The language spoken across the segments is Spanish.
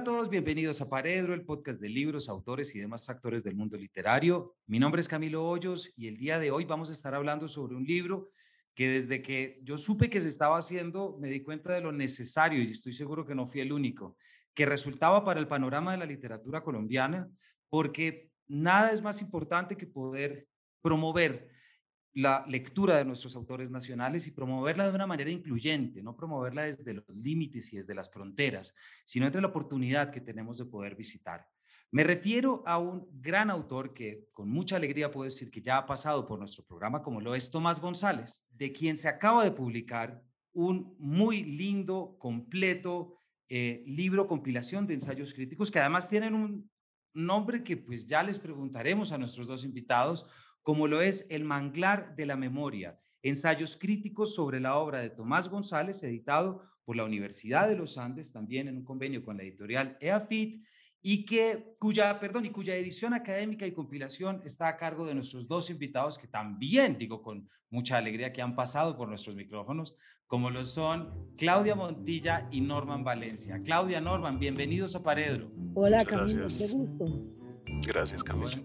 a todos, bienvenidos a Paredro, el podcast de libros, autores y demás actores del mundo literario. Mi nombre es Camilo Hoyos y el día de hoy vamos a estar hablando sobre un libro que desde que yo supe que se estaba haciendo me di cuenta de lo necesario y estoy seguro que no fui el único, que resultaba para el panorama de la literatura colombiana, porque nada es más importante que poder promover la lectura de nuestros autores nacionales y promoverla de una manera incluyente, no promoverla desde los límites y desde las fronteras, sino entre la oportunidad que tenemos de poder visitar. Me refiero a un gran autor que con mucha alegría puedo decir que ya ha pasado por nuestro programa, como lo es Tomás González, de quien se acaba de publicar un muy lindo, completo eh, libro, compilación de ensayos críticos, que además tienen un nombre que pues ya les preguntaremos a nuestros dos invitados, como lo es El Manglar de la Memoria, ensayos críticos sobre la obra de Tomás González, editado por la Universidad de los Andes, también en un convenio con la editorial EAFIT, y que, cuya, perdón, y cuya edición académica y compilación está a cargo de nuestros dos invitados, que también, digo con mucha alegría, que han pasado por nuestros micrófonos, como lo son Claudia Montilla y Norman Valencia. Claudia, Norman, bienvenidos a Paredro. Hola, Camilo, qué gusto. Gracias, Camilo.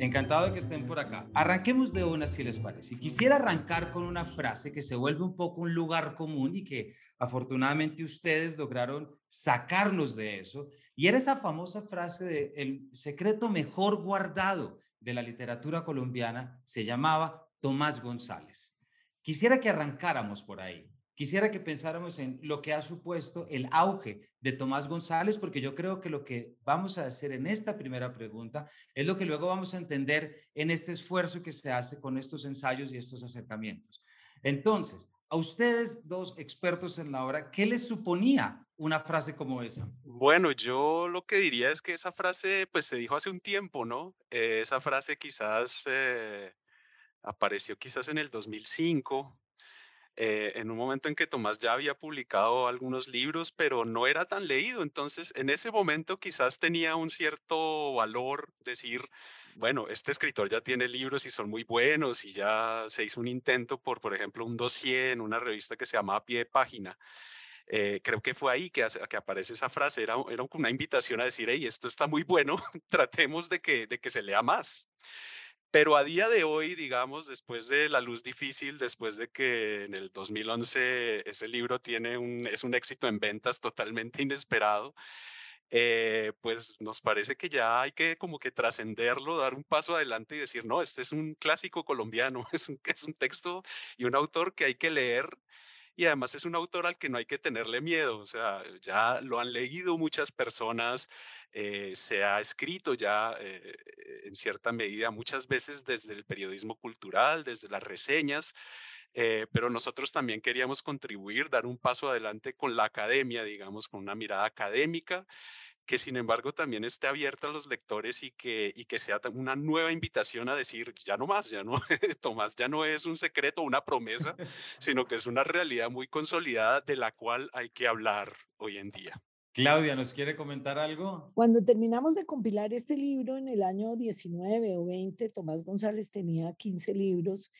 Encantado de que estén por acá. Arranquemos de una, si les parece. Quisiera arrancar con una frase que se vuelve un poco un lugar común y que afortunadamente ustedes lograron sacarnos de eso. Y era esa famosa frase de el secreto mejor guardado de la literatura colombiana, se llamaba Tomás González. Quisiera que arrancáramos por ahí. Quisiera que pensáramos en lo que ha supuesto el auge de Tomás González, porque yo creo que lo que vamos a hacer en esta primera pregunta es lo que luego vamos a entender en este esfuerzo que se hace con estos ensayos y estos acercamientos. Entonces, a ustedes dos expertos en la obra, ¿qué les suponía una frase como esa? Bueno, yo lo que diría es que esa frase pues se dijo hace un tiempo, ¿no? Eh, esa frase quizás eh, apareció quizás en el 2005 eh, en un momento en que Tomás ya había publicado algunos libros, pero no era tan leído. Entonces, en ese momento quizás tenía un cierto valor decir, bueno, este escritor ya tiene libros y son muy buenos y ya se hizo un intento por, por ejemplo, un dossier en una revista que se llama Pie de Página. Eh, creo que fue ahí que, aparece esa frase, era, era una invitación a decir, hey, esto está muy bueno, tratemos de que, de que se lea más. Pero a día de hoy, digamos, después de La Luz Difícil, después de que en el 2011 ese libro tiene un, es un éxito en ventas totalmente inesperado, eh, pues nos parece que ya hay que como que trascenderlo, dar un paso adelante y decir, no, este es un clásico colombiano, es un, es un texto y un autor que hay que leer y además es un autor al que no hay que tenerle miedo, o sea, ya lo han leído muchas personas, eh, se ha escrito ya eh, en cierta medida muchas veces desde el periodismo cultural, desde las reseñas, eh, pero nosotros también queríamos contribuir, dar un paso adelante con la academia, digamos, con una mirada académica que sin embargo también esté abierta a los lectores y que, y que sea una nueva invitación a decir, ya no más, ya no, Tomás, ya no es un secreto, una promesa, sino que es una realidad muy consolidada de la cual hay que hablar hoy en día. Claudia, ¿nos quiere comentar algo? Cuando terminamos de compilar este libro en el año 19 o 20, Tomás González tenía 15 libros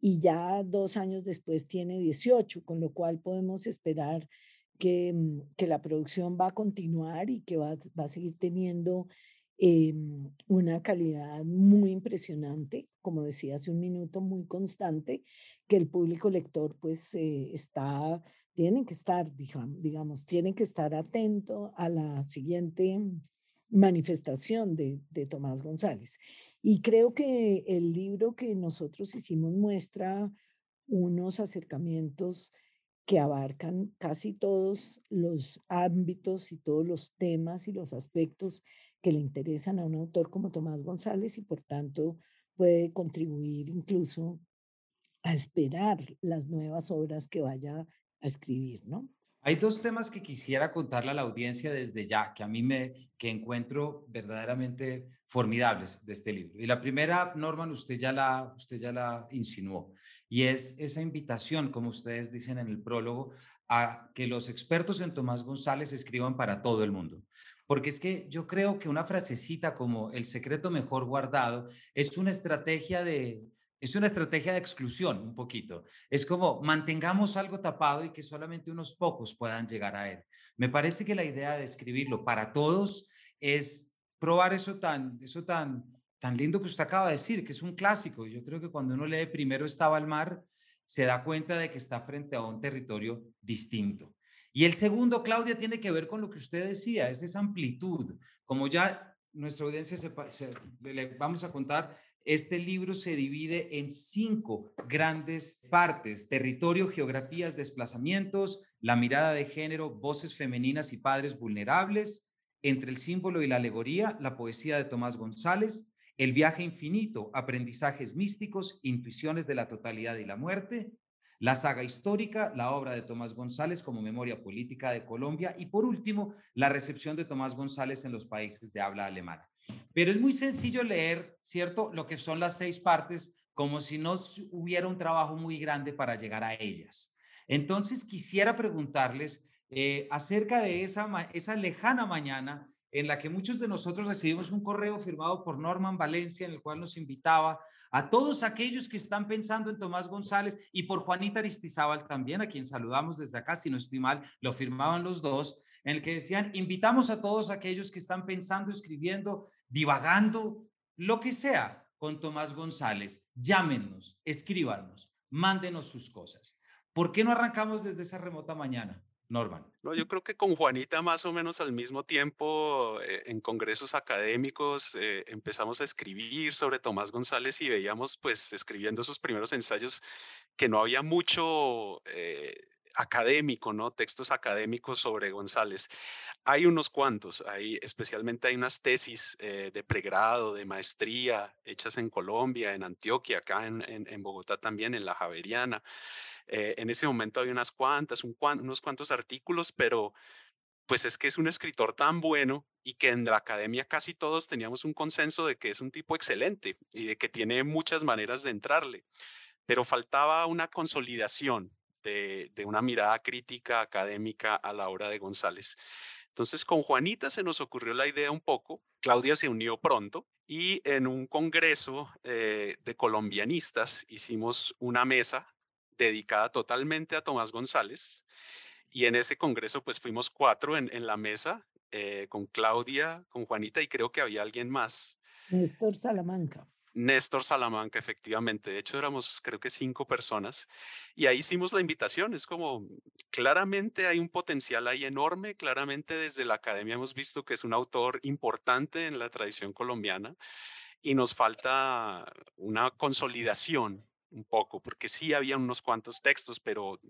y ya dos años después tiene 18, con lo cual podemos esperar que, mm, que la producción va a continuar y que va, va a seguir teniendo eh, una calidad muy impresionante, como decía hace un minuto, muy constante, que el público lector pues eh, está, tienen que estar, digamos, tienen que estar atento a la siguiente manifestación de, de Tomás González. Y creo que el libro que nosotros hicimos muestra unos acercamientos que abarcan casi todos los ámbitos y todos los temas y los aspectos que le interesan a un autor como Tomás González y por tanto puede contribuir incluso a esperar las nuevas obras que vaya a escribir, ¿no? Hay dos temas que quisiera contarle a la audiencia desde ya, que a mí me que encuentro verdaderamente formidables de este libro. Y la primera, Norman, usted ya la usted ya la insinuó y es esa invitación, como ustedes dicen en el prólogo, a que los expertos en Tomás González escriban para todo el mundo. Porque es que yo creo que una frasecita como el secreto mejor guardado es una estrategia de, es una estrategia de exclusión un poquito. Es como mantengamos algo tapado y que solamente unos pocos puedan llegar a él. Me parece que la idea de escribirlo para todos es probar eso tan, eso tan, tan lindo que usted acaba de decir, que es un clásico. Yo creo que cuando uno lee Primero estaba el mar, se da cuenta de que está frente a un territorio distinto. Y el segundo, Claudia, tiene que ver con lo que usted decía, es esa amplitud. Como ya nuestra audiencia se, le vamos a contar, este libro se divide en cinco grandes partes, territorio, geografías, desplazamientos, la mirada de género, voces femeninas y padres vulnerables, entre el símbolo y la alegoría, la poesía de Tomás González, el viaje infinito, aprendizajes místicos, intuiciones de la totalidad y la muerte, la saga histórica, la obra de Tomás González como memoria política de Colombia y por último, la recepción de Tomás González en los países de habla alemana. Pero es muy sencillo leer, ¿cierto? Lo que son las seis partes, como si no hubiera un trabajo muy grande para llegar a ellas. Entonces, quisiera preguntarles eh, acerca de esa, esa lejana mañana en la que muchos de nosotros recibimos un correo firmado por Norman Valencia en el cual nos invitaba a todos aquellos que están pensando en Tomás González y por Juanita Aristizábal también, a quien saludamos desde acá, si no estoy mal, lo firmaban los dos, en el que decían, invitamos a todos aquellos que están pensando, escribiendo, divagando, lo que sea con Tomás González, llámenos, escríbanos, mándenos sus cosas. ¿Por qué no arrancamos desde esa remota mañana? Norman. No, yo creo que con Juanita más o menos al mismo tiempo eh, en congresos académicos eh, empezamos a escribir sobre Tomás González y veíamos pues escribiendo sus primeros ensayos que no había mucho eh, académico, ¿no? Textos académicos sobre González. Hay unos cuantos, hay, especialmente hay unas tesis de pregrado, de maestría, hechas en Colombia, en Antioquia, acá en, en Bogotá también, en la Javeriana. Eh, en ese momento había unas cuantas, unos cuantos artículos, pero pues es que es un escritor tan bueno y que en la academia casi todos teníamos un consenso de que es un tipo excelente y de que tiene muchas maneras de entrarle, pero faltaba una consolidación de, de una mirada crítica académica a la obra de González. Entonces con Juanita se nos ocurrió la idea un poco, Claudia se unió pronto y en un congreso eh, de colombianistas hicimos una mesa dedicada totalmente a Tomás González. Y en ese congreso, pues fuimos cuatro en, la mesa, eh, con Claudia, con Juanita y creo que había alguien más. Néstor Salamanca. Néstor Salamanca, efectivamente. De hecho, éramos creo que cinco personas. Y ahí hicimos la invitación. Es como, claramente hay un potencial ahí enorme. Claramente desde la academia hemos visto que es un autor importante en la tradición colombiana y nos falta una consolidación un poco, porque sí había unos cuantos textos, pero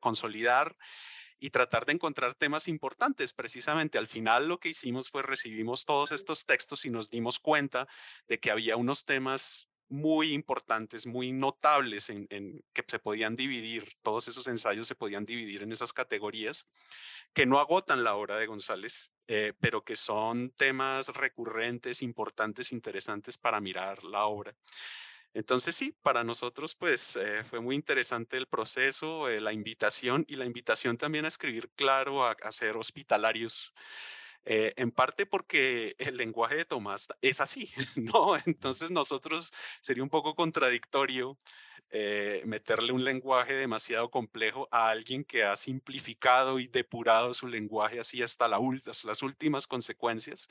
consolidar y tratar de encontrar temas importantes. Precisamente al final lo que hicimos fue recibimos todos estos textos y nos dimos cuenta de que había unos temas muy importantes, muy notables en, que se podían dividir, todos esos ensayos se podían dividir en esas categorías que no agotan la obra de González, eh, pero que son temas recurrentes, importantes, interesantes para mirar la obra. Entonces sí, para nosotros pues eh, fue muy interesante el proceso, eh, la invitación y la invitación también a escribir claro, a, ser hospitalarios. Eh, en parte porque el lenguaje de Tomás es así, ¿no? Entonces nosotros sería un poco contradictorio meterle un lenguaje demasiado complejo a alguien que ha simplificado y depurado su lenguaje así hasta las últimas consecuencias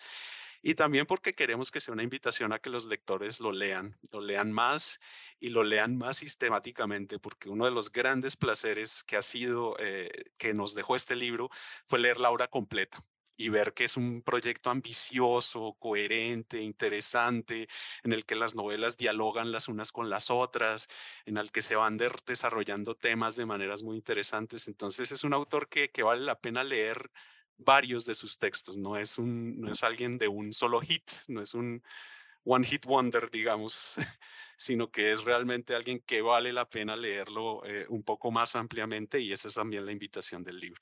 y también porque queremos que sea una invitación a que los lectores lo lean, lo lean más y lo lean más sistemáticamente, porque uno de los grandes placeres que ha sido, eh, que nos dejó este libro, fue leer la obra completa y ver que es un proyecto ambicioso, coherente, interesante, en el que las novelas dialogan las unas con las otras, en el que se van desarrollando temas de maneras muy interesantes. Entonces es un autor que, que vale la pena leer varios de sus textos, no es, un, no es alguien de un solo hit, no es un one hit wonder, digamos, sino que es realmente alguien que vale la pena leerlo eh, un poco más ampliamente y esa es también la invitación del libro.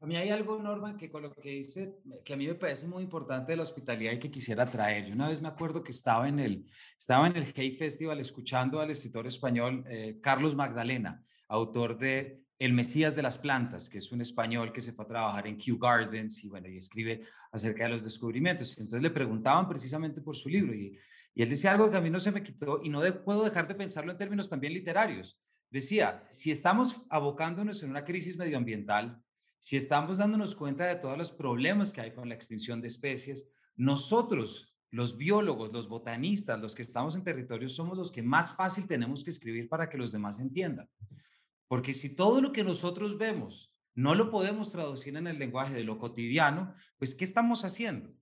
A mí hay algo, Norman, que con lo que dice, que a mí me parece muy importante de la hospitalidad y que quisiera traer. Yo una vez me acuerdo que estaba en el, estaba en el Hay Festival escuchando al escritor español eh, Carlos Magdalena, autor de el Mesías de las Plantas, que es un español que se fue a trabajar en Kew Gardens y bueno, y escribe acerca de los descubrimientos. Entonces le preguntaban precisamente por su libro y, y él decía algo que a mí no se me quitó y no puedo dejar de pensarlo en términos también literarios. Decía, si estamos abocándonos en una crisis medioambiental, si estamos dándonos cuenta de todos los problemas que hay con la extinción de especies, nosotros, los biólogos, los botanistas, los que estamos en territorio, somos los que más fácil tenemos que escribir para que los demás entiendan. Porque si todo lo que nosotros vemos no lo podemos traducir en el lenguaje de lo cotidiano, pues ¿qué estamos haciendo?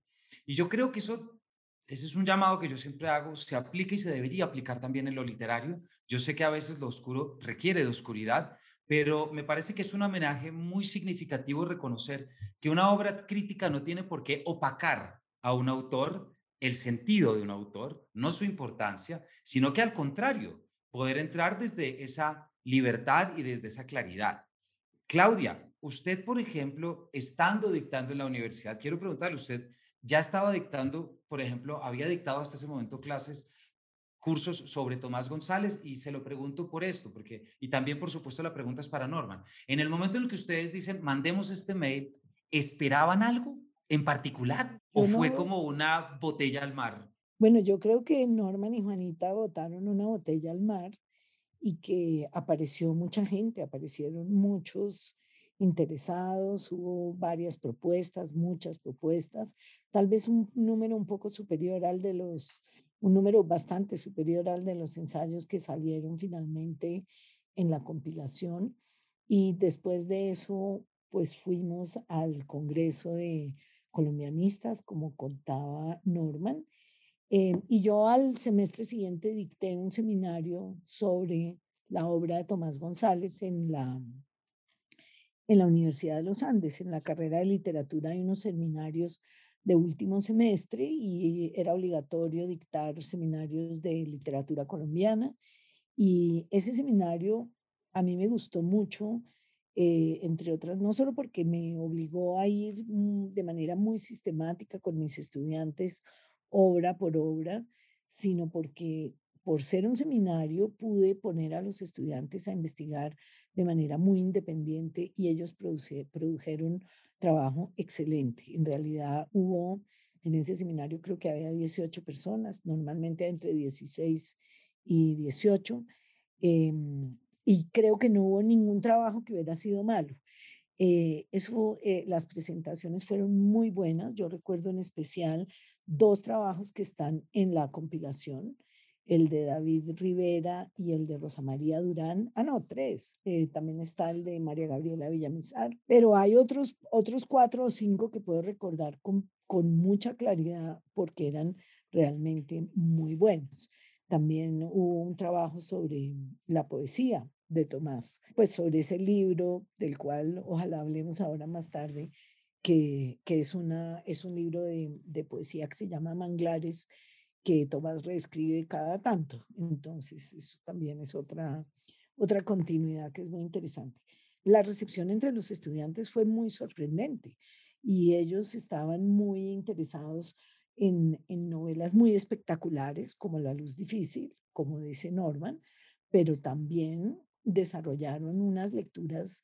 Y yo creo que eso, ese es un llamado que yo siempre hago, se aplica y se debería aplicar también en lo literario. Yo sé que a veces lo oscuro requiere de oscuridad, pero me parece que es un homenaje muy significativo reconocer que una obra crítica no tiene por qué opacar a un autor el sentido de un autor, no su importancia, sino que al contrario, poder entrar desde esa libertad y desde esa claridad. Claudia, usted, por ejemplo, estando dictando en la universidad, quiero preguntarle, usted ya estaba dictando, por ejemplo, había dictado hasta ese momento clases, cursos sobre Tomás González y se lo pregunto por esto, porque, y también por supuesto la pregunta es para Norman. En el momento en el que ustedes dicen, mandemos este mail, ¿esperaban algo en particular o fue como una botella al mar? Bueno, yo creo que Norman y Juanita botaron una botella al mar y que apareció mucha gente, aparecieron muchos interesados, hubo varias propuestas, muchas propuestas, tal vez un número un poco superior al de los, un número bastante superior al de los ensayos que salieron finalmente en la compilación. Y después de eso, pues fuimos al Congreso de Colombianistas, como contaba Norman, eh, y yo al semestre siguiente dicté un seminario sobre la obra de Tomás González en la, en la Universidad de los Andes, en la carrera de literatura hay unos seminarios de último semestre y era obligatorio dictar seminarios de literatura colombiana. Y ese seminario a mí me gustó mucho, eh, entre otras, no solo porque me obligó a ir mm, de manera muy sistemática con mis estudiantes obra por obra, sino porque por ser un seminario pude poner a los estudiantes a investigar de manera muy independiente y ellos produjeron trabajo excelente. En realidad hubo en ese seminario creo que había 18 personas, normalmente entre 16 y 18, em, y creo que no hubo ningún trabajo que hubiera sido malo. Eh, eso, eh, las presentaciones fueron muy buenas. Yo recuerdo en especial dos trabajos que están en la compilación, el de David Rivera y el de Rosa María Durán. Ah, no, tres. Eh, también está el de María Gabriela Villamizar, pero hay otros, otros cuatro o cinco que puedo recordar con, con mucha claridad porque eran realmente muy buenos. También hubo un trabajo sobre la poesía de Tomás, pues sobre ese libro del cual ojalá hablemos ahora más tarde, que, es, una, es un libro de, de, poesía que se llama Manglares, que Tomás reescribe cada tanto. Entonces, eso también es otra, otra continuidad que es muy interesante. La recepción entre los estudiantes fue muy sorprendente y ellos estaban muy interesados en, en novelas muy espectaculares como La Luz Difícil, como dice Norman, pero también desarrollaron unas lecturas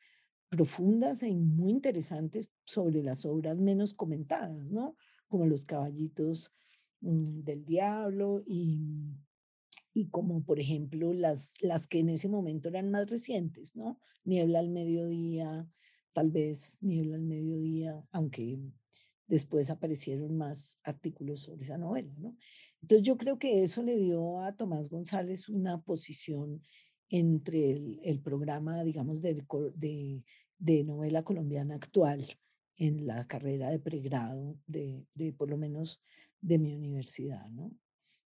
profundas e muy interesantes sobre las obras menos comentadas, ¿no? Como Los caballitos mm, del diablo y, y como, por ejemplo, las, las que en ese momento eran más recientes, ¿no? Niebla al mediodía, tal vez Niebla al mediodía, aunque después aparecieron más artículos sobre esa novela, ¿no? Entonces yo creo que eso le dio a Tomás González una posición entre el, programa, digamos, de, de, novela colombiana actual en la carrera de pregrado de, de, por lo menos de mi universidad, ¿no?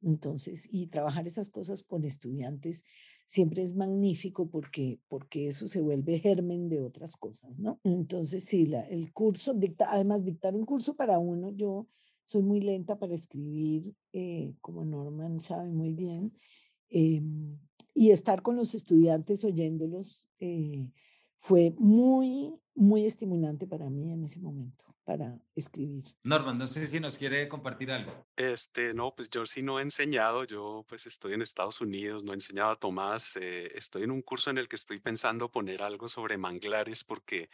Entonces, y trabajar esas cosas con estudiantes siempre es magnífico porque, porque eso se vuelve germen de otras cosas, ¿no? Entonces, sí, la, el curso, dicta, además dictar un curso para uno, yo soy muy lenta para escribir, eh, como Norman sabe muy bien, eh, y estar con los estudiantes oyéndolos eh, fue muy, muy estimulante para mí en ese momento para escribir. Norman, no sé si nos quiere compartir algo. Este, no, pues yo sí no he enseñado, yo pues estoy en Estados Unidos, no he enseñado a Tomás, eh, estoy en un curso en el que estoy pensando poner algo sobre manglares porque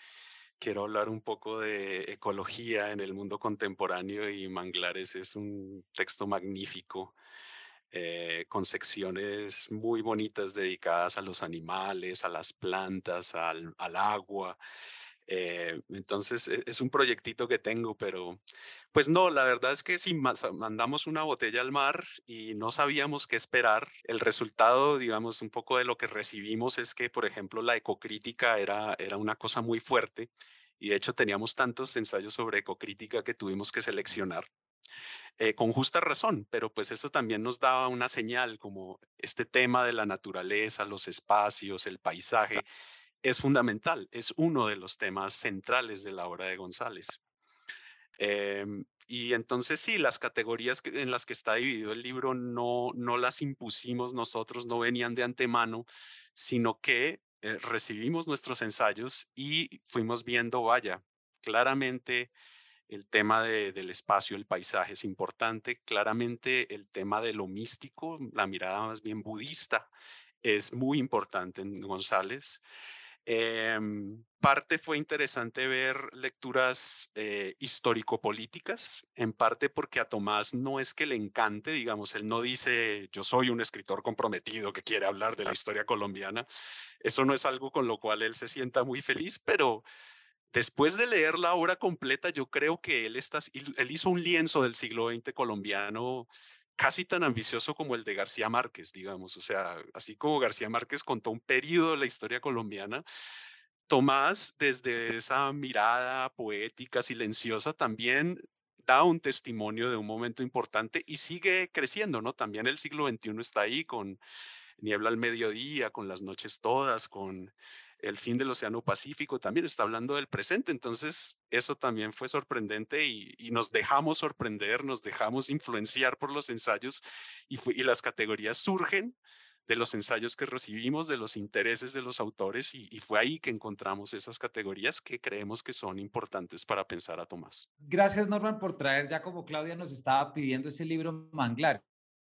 quiero hablar un poco de ecología en el mundo contemporáneo y manglares es un texto magnífico eh, con secciones muy bonitas dedicadas a los animales, a las plantas, al, agua. Eh, entonces e, es un proyectito que tengo, pero pues no, la verdad es que si mandamos una botella al mar y no sabíamos qué esperar, el resultado, digamos, un poco de lo que recibimos es que, por ejemplo, la ecocrítica era, era una cosa muy fuerte y de hecho teníamos tantos ensayos sobre ecocrítica que tuvimos que seleccionar. Eh, con justa razón, pero pues eso también nos daba una señal como este tema de la naturaleza, los espacios, el paisaje, es fundamental, es uno de los temas centrales de la obra de González. Em, y entonces sí, las categorías en las que está dividido el libro no, no las impusimos nosotros, no venían de antemano, sino que eh, recibimos nuestros ensayos y fuimos viendo, vaya, claramente el tema del espacio, el paisaje es importante, claramente el tema de lo místico, la mirada más bien budista, es muy importante en González. Em, parte fue interesante ver lecturas eh, histórico-políticas, en parte porque a Tomás no es que le encante, digamos, él no dice yo soy un escritor comprometido que quiere hablar de la historia colombiana. Eso no es algo con lo cual él se sienta muy feliz, pero después de leer la obra completa, yo creo que él, está, hizo un lienzo del siglo XX colombiano casi tan ambicioso como el de García Márquez, digamos. O sea, así como García Márquez contó un periodo de la historia colombiana, Tomás, desde esa mirada poética, silenciosa, también da un testimonio de un momento importante y sigue creciendo, ¿no? También el siglo XXI está ahí con Niebla al mediodía, con las noches todas, con el fin del Océano Pacífico, también está hablando del presente. Entonces, eso también fue sorprendente y, nos dejamos sorprender, nos dejamos influenciar por los ensayos y, y, las categorías surgen de los ensayos que recibimos, de los intereses de los autores y, y fue ahí que encontramos esas categorías que creemos que son importantes para pensar a Tomás. Gracias, Norman, por traer, ya como Claudia nos estaba pidiendo ese libro Manglar.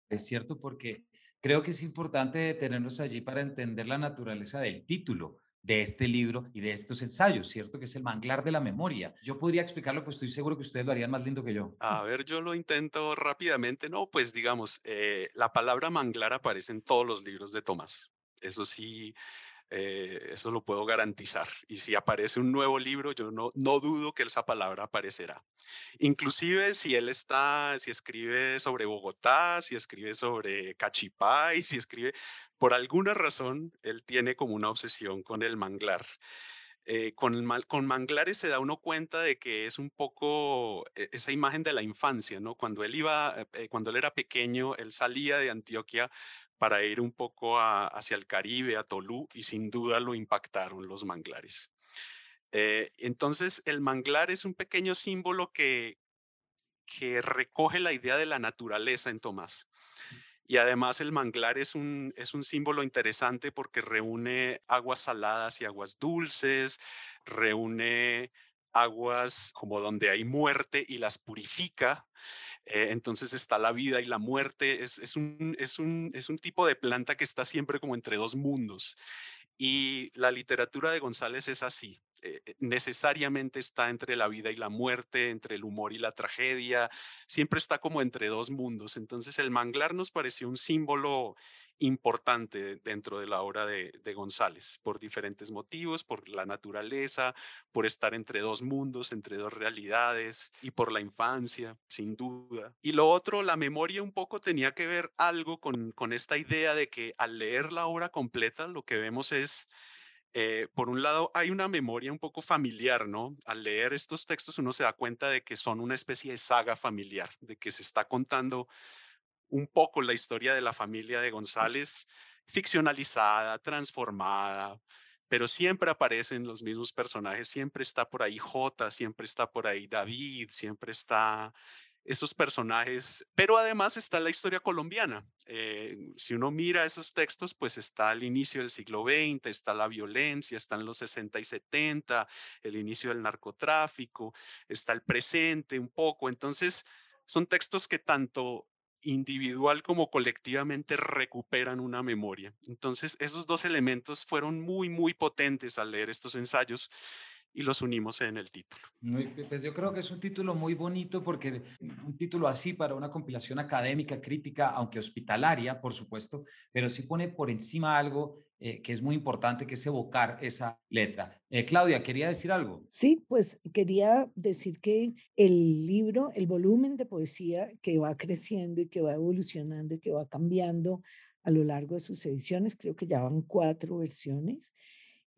Es cierto, porque creo que es importante tenernos allí para entender la naturaleza del título de este libro y de estos ensayos, ¿cierto? Que es el manglar de la memoria. Yo podría explicarlo, pues estoy seguro que ustedes lo harían más lindo que yo. A ver, yo lo intento rápidamente. No, pues digamos, eh, la palabra manglar aparece en todos los libros de Tomás. Eso sí, eh, eso lo puedo garantizar. Y si aparece un nuevo libro, yo no, no dudo que esa palabra aparecerá. Inclusive si él está, si escribe sobre Bogotá, si escribe sobre Cachipay, si escribe, por alguna razón, él tiene como una obsesión con el manglar. Eh, con, con manglares se da uno cuenta de que es un poco eh, esa imagen de la infancia, ¿no? Cuando él iba, cuando él era pequeño, él salía de Antioquia para ir un poco hacia el Caribe, a Tolú, y sin duda lo impactaron los manglares. Eh, entonces, el manglar es un pequeño símbolo que, que recoge la idea de la naturaleza en Tomás. Y además el manglar es un, es un símbolo interesante porque reúne aguas saladas y aguas dulces, reúne aguas como donde hay muerte y las purifica. Eh, entonces está la vida y la muerte. Es, es, un, es, un, es un tipo de planta que está siempre como entre dos mundos. Y la literatura de González es así. Eh, eh, necesariamente está entre la vida y la muerte, entre el humor y la tragedia, siempre está como entre dos mundos. Entonces el manglar nos pareció un símbolo importante dentro de la obra de, González, por diferentes motivos, por la naturaleza, por estar entre dos mundos, entre dos realidades y por la infancia, sin duda. Y lo otro, la memoria un poco tenía que ver algo con, con esta idea de que al leer la obra completa lo que vemos es eh, por un lado, hay una memoria un poco familiar, ¿no? Al leer estos textos uno se da cuenta de que son una especie de saga familiar, de que se está contando un poco la historia de la familia de González, ficcionalizada, transformada, pero siempre aparecen los mismos personajes, siempre está por ahí J, siempre está por ahí David, siempre está esos personajes, pero además está la historia colombiana. Eh, si uno mira esos textos, pues está el inicio del siglo XX, está la violencia, están los 60 y 70, el inicio del narcotráfico, está el presente un poco. Entonces, son textos que tanto individual como colectivamente recuperan una memoria. Entonces, esos dos elementos fueron muy, muy potentes al leer estos ensayos y los unimos en el título. pues yo creo que es un título muy bonito porque un título así para una compilación académica, crítica, aunque hospitalaria, por supuesto, pero sí pone por encima algo eh, que es muy importante, que es evocar esa letra. Eh, Claudia, ¿quería decir algo? Sí, pues quería decir que el libro, el volumen de poesía que va creciendo y que va evolucionando y que va cambiando a lo largo de sus ediciones, creo que ya van cuatro versiones,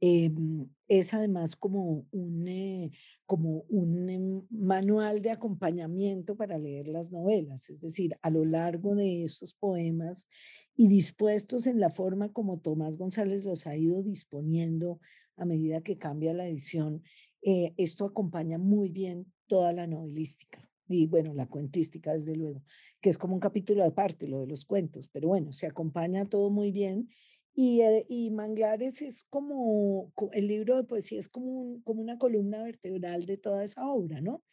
Em, es además como un, eh, como un em, manual de acompañamiento para leer las novelas, es decir, a lo largo de estos poemas y dispuestos en la forma como Tomás González los ha ido disponiendo a medida que cambia la edición, eh, esto acompaña muy bien toda la novelística y bueno, la cuentística desde luego, que es como un capítulo aparte, lo de los cuentos, pero bueno, se acompaña todo muy bien y, eh, y, Manglares es como, el libro de poesía es como, como una columna vertebral de toda esa obra, ¿no?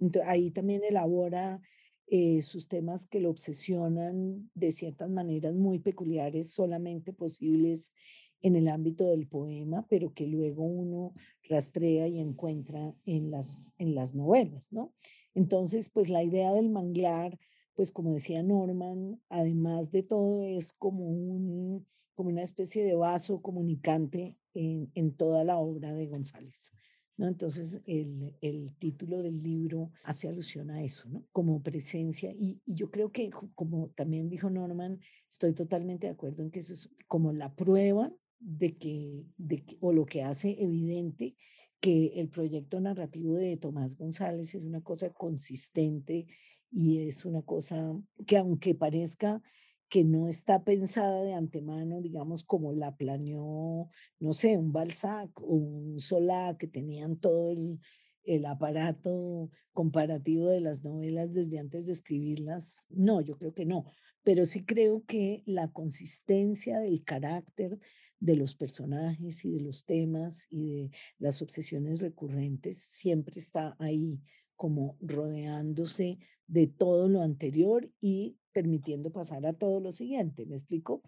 Entonces, ahí también elabora eh, sus temas que lo obsesionan de ciertas maneras muy peculiares, solamente posibles en el ámbito del poema, pero que luego uno rastrea y encuentra en las, en las novelas, ¿no? Entonces, pues la idea del manglar, pues como decía Norman, además de todo es como un como una especie de vaso comunicante en, toda la obra de González. ¿no? Entonces, el, el, título del libro hace alusión a eso, ¿no? como presencia. Y, y, yo creo que, como también dijo Norman, estoy totalmente de acuerdo en que eso es como la prueba de que, de que, o lo que hace evidente que el proyecto narrativo de Tomás González es una cosa consistente y es una cosa que aunque parezca que no está pensada de antemano, digamos, como la planeó, no sé, un Balzac o un Solá, que tenían todo el, el aparato comparativo de las novelas desde antes de escribirlas. No, yo creo que no, pero sí creo que la consistencia del carácter de los personajes y de los temas y de las obsesiones recurrentes siempre está ahí como rodeándose de todo lo anterior y permitiendo pasar a todo lo siguiente, ¿me explico?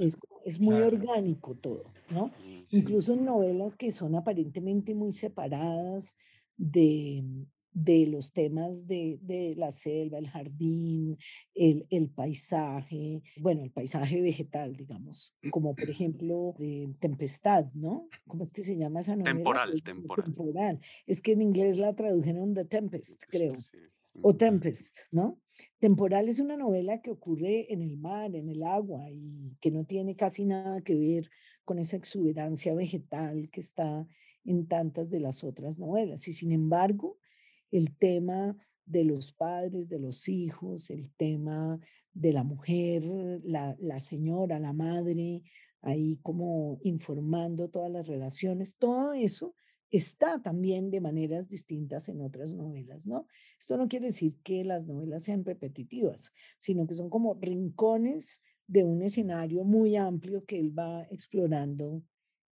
es, es, muy orgánico todo, ¿no? Mm, Incluso en novelas que son aparentemente muy separadas de, de los temas de, de, la selva, el jardín, el, el, paisaje, bueno, el paisaje vegetal, digamos, como por ejemplo de Tempestad, ¿no? ¿Cómo es que se llama esa novela? Temporal, temporal. temporal. Es que en inglés la tradujeron The Tempest, creo o Tempest, ¿no? Temporal es una novela que ocurre en el mar, en el agua y que no tiene casi nada que ver con esa exuberancia vegetal que está en tantas de las otras novelas. Y sin embargo, el tema de los padres, de los hijos, el tema de la mujer, la, la señora, la madre, ahí como informando todas las relaciones, todo eso está también de maneras distintas en otras novelas, ¿no? Esto no quiere decir que las novelas sean repetitivas, sino que son como rincones de un escenario muy amplio que él va explorando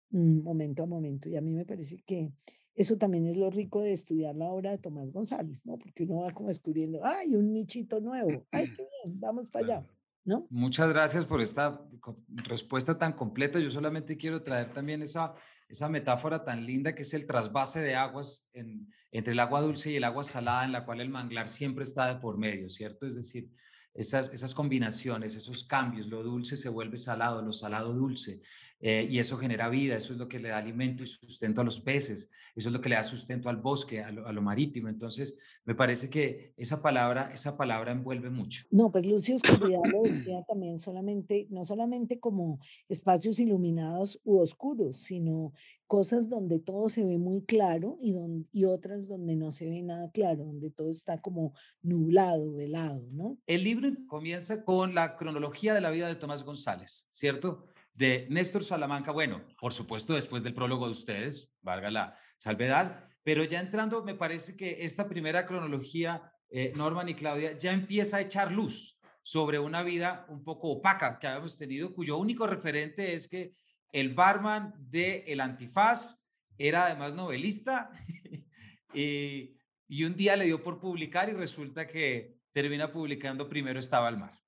mm, momento a momento. Y a mí me parece que eso también es lo rico de estudiar la obra de Tomás González, ¿no? Porque uno va como descubriendo, ay, un nichito nuevo, ay, qué bien, vamos para allá. ¿No? Muchas gracias por esta respuesta tan completa. Yo solamente quiero traer también esa esa metáfora tan linda que es el trasvase de aguas entre el agua dulce y el agua salada, en la cual el manglar siempre está de por medio, ¿cierto? Es decir, esas, esas combinaciones, esos cambios, lo dulce se vuelve salado, lo salado dulce, eh, y eso genera vida, eso es lo que le da alimento y sustento a los peces, eso es lo que le da sustento al bosque, a lo, marítimo. Entonces, me parece que esa palabra, esa palabra envuelve mucho. No, pues Lucio Oscuridad lo decía también solamente, no solamente como espacios iluminados u oscuros, sino cosas donde todo se ve muy claro y, donde, y otras donde no se ve nada claro, donde todo está como nublado, velado, ¿no? El libro comienza con la cronología de la vida de Tomás González, ¿cierto? De Néstor Salamanca, bueno, por supuesto después del prólogo de ustedes, valga la salvedad, pero ya entrando, me parece que esta primera cronología, eh, Norman y Claudia, ya empieza a echar luz sobre una vida un poco opaca que habíamos tenido, cuyo único referente es que el barman de El Antifaz era además novelista y, un día le dio por publicar y resulta que termina publicando Primero estaba el mar,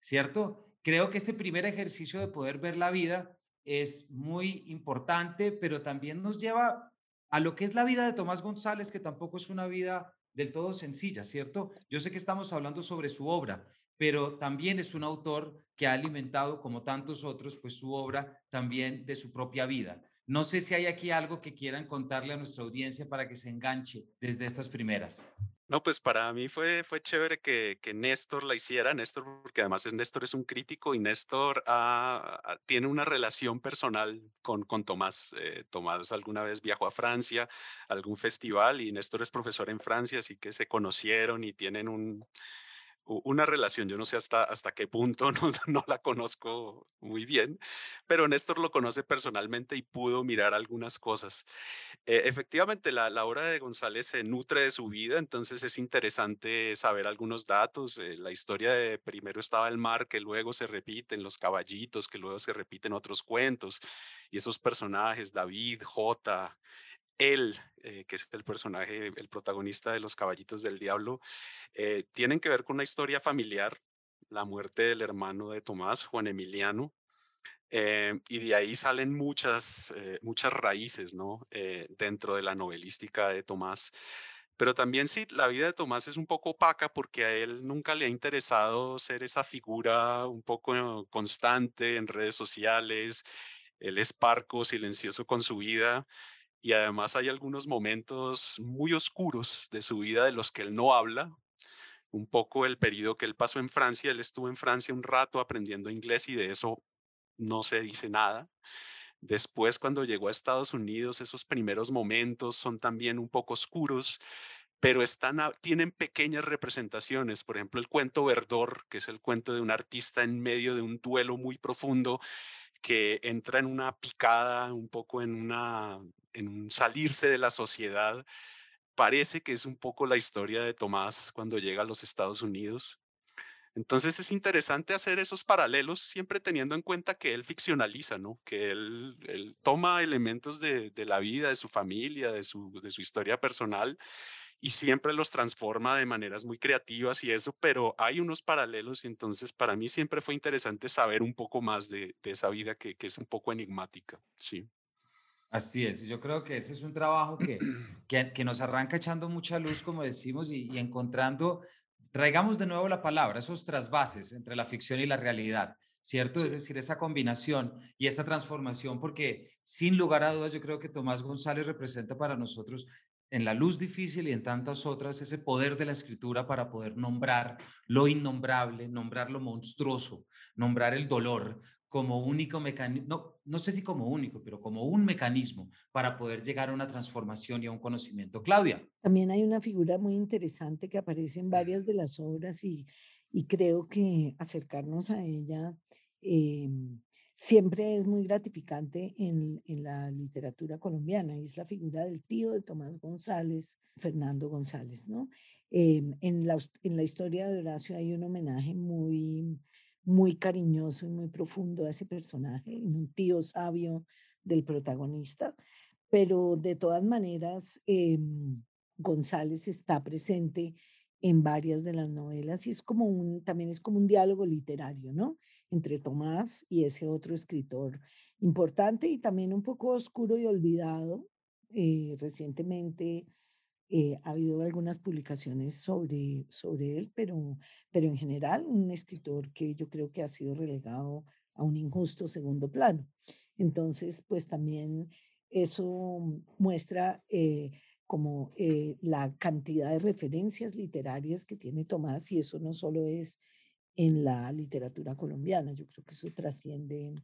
¿cierto? Creo que ese primer ejercicio de poder ver la vida es muy importante, pero también nos lleva a lo que es la vida de Tomás González, que tampoco es una vida del todo sencilla, ¿cierto? Yo sé que estamos hablando sobre su obra, pero también es un autor que ha alimentado, como tantos otros, pues su obra también de su propia vida. No sé si hay aquí algo que quieran contarle a nuestra audiencia para que se enganche desde estas primeras. No, pues para mí fue, fue chévere que, que Néstor la hiciera, Néstor, porque además Néstor es un crítico y Néstor tiene una relación personal con, con Tomás. Eh, Tomás alguna vez viajó a Francia, a algún festival, y Néstor es profesor en Francia, así que se conocieron y tienen un, una relación, yo no sé hasta, hasta qué punto, no, no, la conozco muy bien, pero Néstor lo conoce personalmente y pudo mirar algunas cosas. Eh, efectivamente, la, la, obra de González se nutre de su vida, entonces es interesante saber algunos datos. Eh, la historia de primero estaba el mar, que luego se repiten los caballitos, que luego se repiten otros cuentos, y esos personajes, David, J, él, eh, que es el personaje, el protagonista de Los Caballitos del Diablo, eh, tienen que ver con una historia familiar, la muerte del hermano de Tomás, Juan Emiliano, eh, y de ahí salen muchas, muchas raíces ¿no? dentro de la novelística de Tomás. Pero también sí, la vida de Tomás es un poco opaca porque a él nunca le ha interesado ser esa figura un poco constante en redes sociales. Él es parco, silencioso con su vida y además hay algunos momentos muy oscuros de su vida de los que él no habla. Un poco el periodo que él pasó en Francia, él estuvo en Francia un rato aprendiendo inglés y de eso no se dice nada. Después, cuando llegó a Estados Unidos, esos primeros momentos son también un poco oscuros, pero están tienen pequeñas representaciones. Por ejemplo, el cuento Verdor, que es el cuento de un artista en medio de un duelo muy profundo, que entra en una picada, un poco en una en salirse de la sociedad. Parece que es un poco la historia de Tomás cuando llega a los Estados Unidos. Entonces es interesante hacer esos paralelos siempre teniendo en cuenta que él ficcionaliza, ¿no? Que él, toma elementos de, la vida, de su familia, de su, de su historia personal y siempre los transforma de maneras muy creativas y eso, pero hay unos paralelos y entonces para mí siempre fue interesante saber un poco más de, esa vida que, que, es un poco enigmática, sí. Así es, yo creo que ese es un trabajo que, que, nos arranca echando mucha luz, como decimos, y, encontrando, traigamos de nuevo la palabra, esos trasvases entre la ficción y la realidad, ¿cierto? Es decir, esa combinación y esa transformación, porque sin lugar a dudas yo creo que Tomás González representa para nosotros en la luz difícil y en tantas otras ese poder de la escritura para poder nombrar lo innombrable, nombrar lo monstruoso, nombrar el dolor, como único mecanismo, no, no sé si como único, pero como un mecanismo para poder llegar a una transformación y a un conocimiento. Claudia. También hay una figura muy interesante que aparece en varias de las obras y, y creo que acercarnos a ella eh, siempre es muy gratificante en, en, la literatura colombiana y es la figura del tío de Tomás González, Fernando González, ¿no? Eh, en, la, en la historia de Horacio hay un homenaje muy muy cariñoso y muy profundo a ese personaje, un tío sabio del protagonista, pero de todas maneras em, González está presente en varias de las novelas y es como un, también es como un diálogo literario, ¿no? Entre Tomás y ese otro escritor importante y también un poco oscuro y olvidado. Eh, recientemente eh, ha habido algunas publicaciones sobre, sobre él, pero, pero en general un escritor que yo creo que ha sido relegado a un injusto segundo plano. Entonces, pues también eso muestra eh, como eh, la cantidad de referencias literarias que tiene Tomás y eso no solo es en la literatura colombiana, yo creo que eso trasciende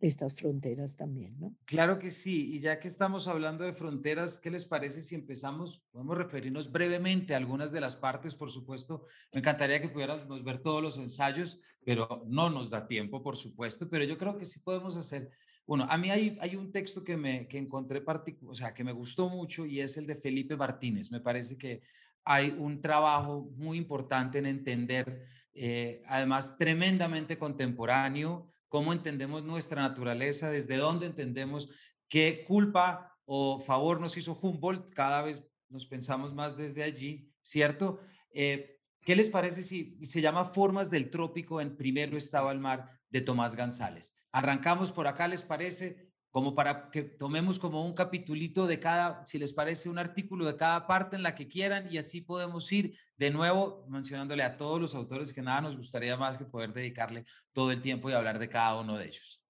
estas fronteras también, ¿no? Claro que sí, y ya que estamos hablando de fronteras, ¿qué les parece si empezamos? Podemos referirnos brevemente a algunas de las partes, por supuesto. Me encantaría que pudiéramos ver todos los ensayos, pero no nos da tiempo, por supuesto, pero yo creo que sí podemos hacer. Bueno, a mí hay, hay un texto que, me, que encontré, o sea, que me gustó mucho y es el de Felipe Martínez. Me parece que hay un trabajo muy importante en entender, eh, además tremendamente contemporáneo, cómo entendemos nuestra naturaleza, desde dónde entendemos qué culpa o favor nos hizo Humboldt, cada vez nos pensamos más desde allí, ¿cierto? Eh, ¿Qué les parece si se llama Formas del Trópico en Primero estaba el mar de Tomás González? Arrancamos por acá, ¿les parece? Como para que tomemos como un capitulito de cada, si les parece, un artículo de cada parte en la que quieran y así podemos ir de nuevo mencionándole a todos los autores que nada nos gustaría más que poder dedicarle todo el tiempo y hablar de cada uno de ellos.